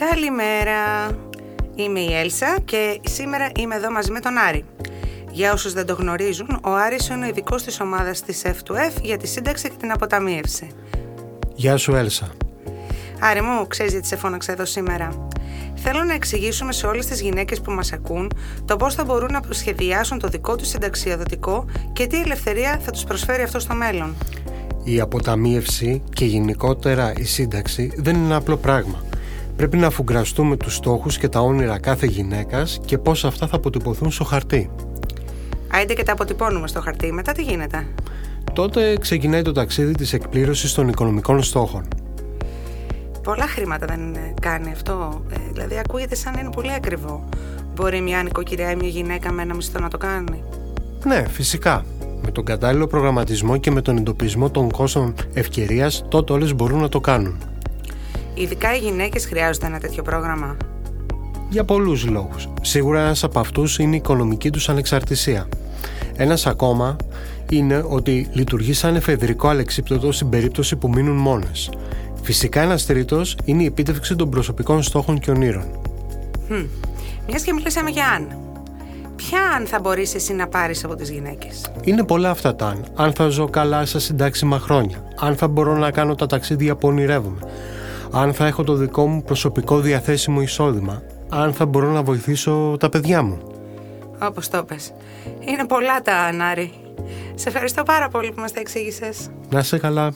Καλημέρα. Είμαι η Έλσα και σήμερα είμαι εδώ μαζί με τον Άρη. Για όσους δεν το γνωρίζουν, ο Άρης είναι ο ειδικός της ομάδας της F2F για τη σύνταξη και την αποταμίευση. Γεια σου Έλσα. Άρη μου, ξέρεις γιατί σε φώναξα εδώ σήμερα; Θέλω να εξηγήσουμε σε όλες τις γυναίκες που μας ακούν το πώς θα μπορούν να προσχεδιάσουν το δικό τους συνταξιοδοτικό και τι ελευθερία θα τους προσφέρει αυτό στο μέλλον. Η αποταμίευση και γενικότερα η σύνταξη δεν είναι ένα απλό πράγμα. Πρέπει να αφουγκραστούμε τους στόχους και τα όνειρα κάθε γυναίκας και πώς αυτά θα αποτυπωθούν στο χαρτί. Άιντε και τα αποτυπώνουμε στο χαρτί, μετά τι γίνεται; Τότε ξεκινάει το ταξίδι της εκπλήρωσης των οικονομικών στόχων. Πολλά χρήματα δεν κάνει αυτό. Ε, δηλαδή, ακούγεται σαν να είναι πολύ ακριβό. Μπορεί μια νοικοκυριά ή μια γυναίκα με ένα μισθό να το κάνει; Ναι, φυσικά. Με τον κατάλληλο προγραμματισμό και με τον εντοπισμό των κόστων ευκαιρίας, τότε όλες μπορούν να το κάνουν. Ειδικά οι γυναίκες χρειάζονται ένα τέτοιο πρόγραμμα. Για πολλούς λόγους. Σίγουρα ένας από αυτούς είναι η οικονομική τους ανεξαρτησία. Ένας ακόμα είναι ότι λειτουργεί σαν εφεδρικό αλεξίπτωτο στην περίπτωση που μείνουν μόνες. Φυσικά ένας τρίτος είναι η επίτευξη των προσωπικών στόχων και ονείρων. Hm. Μιας και μιλήσαμε για αν. Ποια αν θα μπορείς εσύ να πάρεις από τις γυναίκες; Είναι πολλά αυτά τα αν. Αν θα ζω καλά στα συντάξιμα χρόνια. Αν θα μπορώ να κάνω τα ταξίδια που ονειρεύομαι. Αν θα έχω το δικό μου προσωπικό διαθέσιμο εισόδημα. Αν θα μπορώ να βοηθήσω τα παιδιά μου. Όπως το πες. Είναι πολλά τα ανάρι. Σε ευχαριστώ πάρα πολύ που μας τα εξήγησες. Να σε καλά.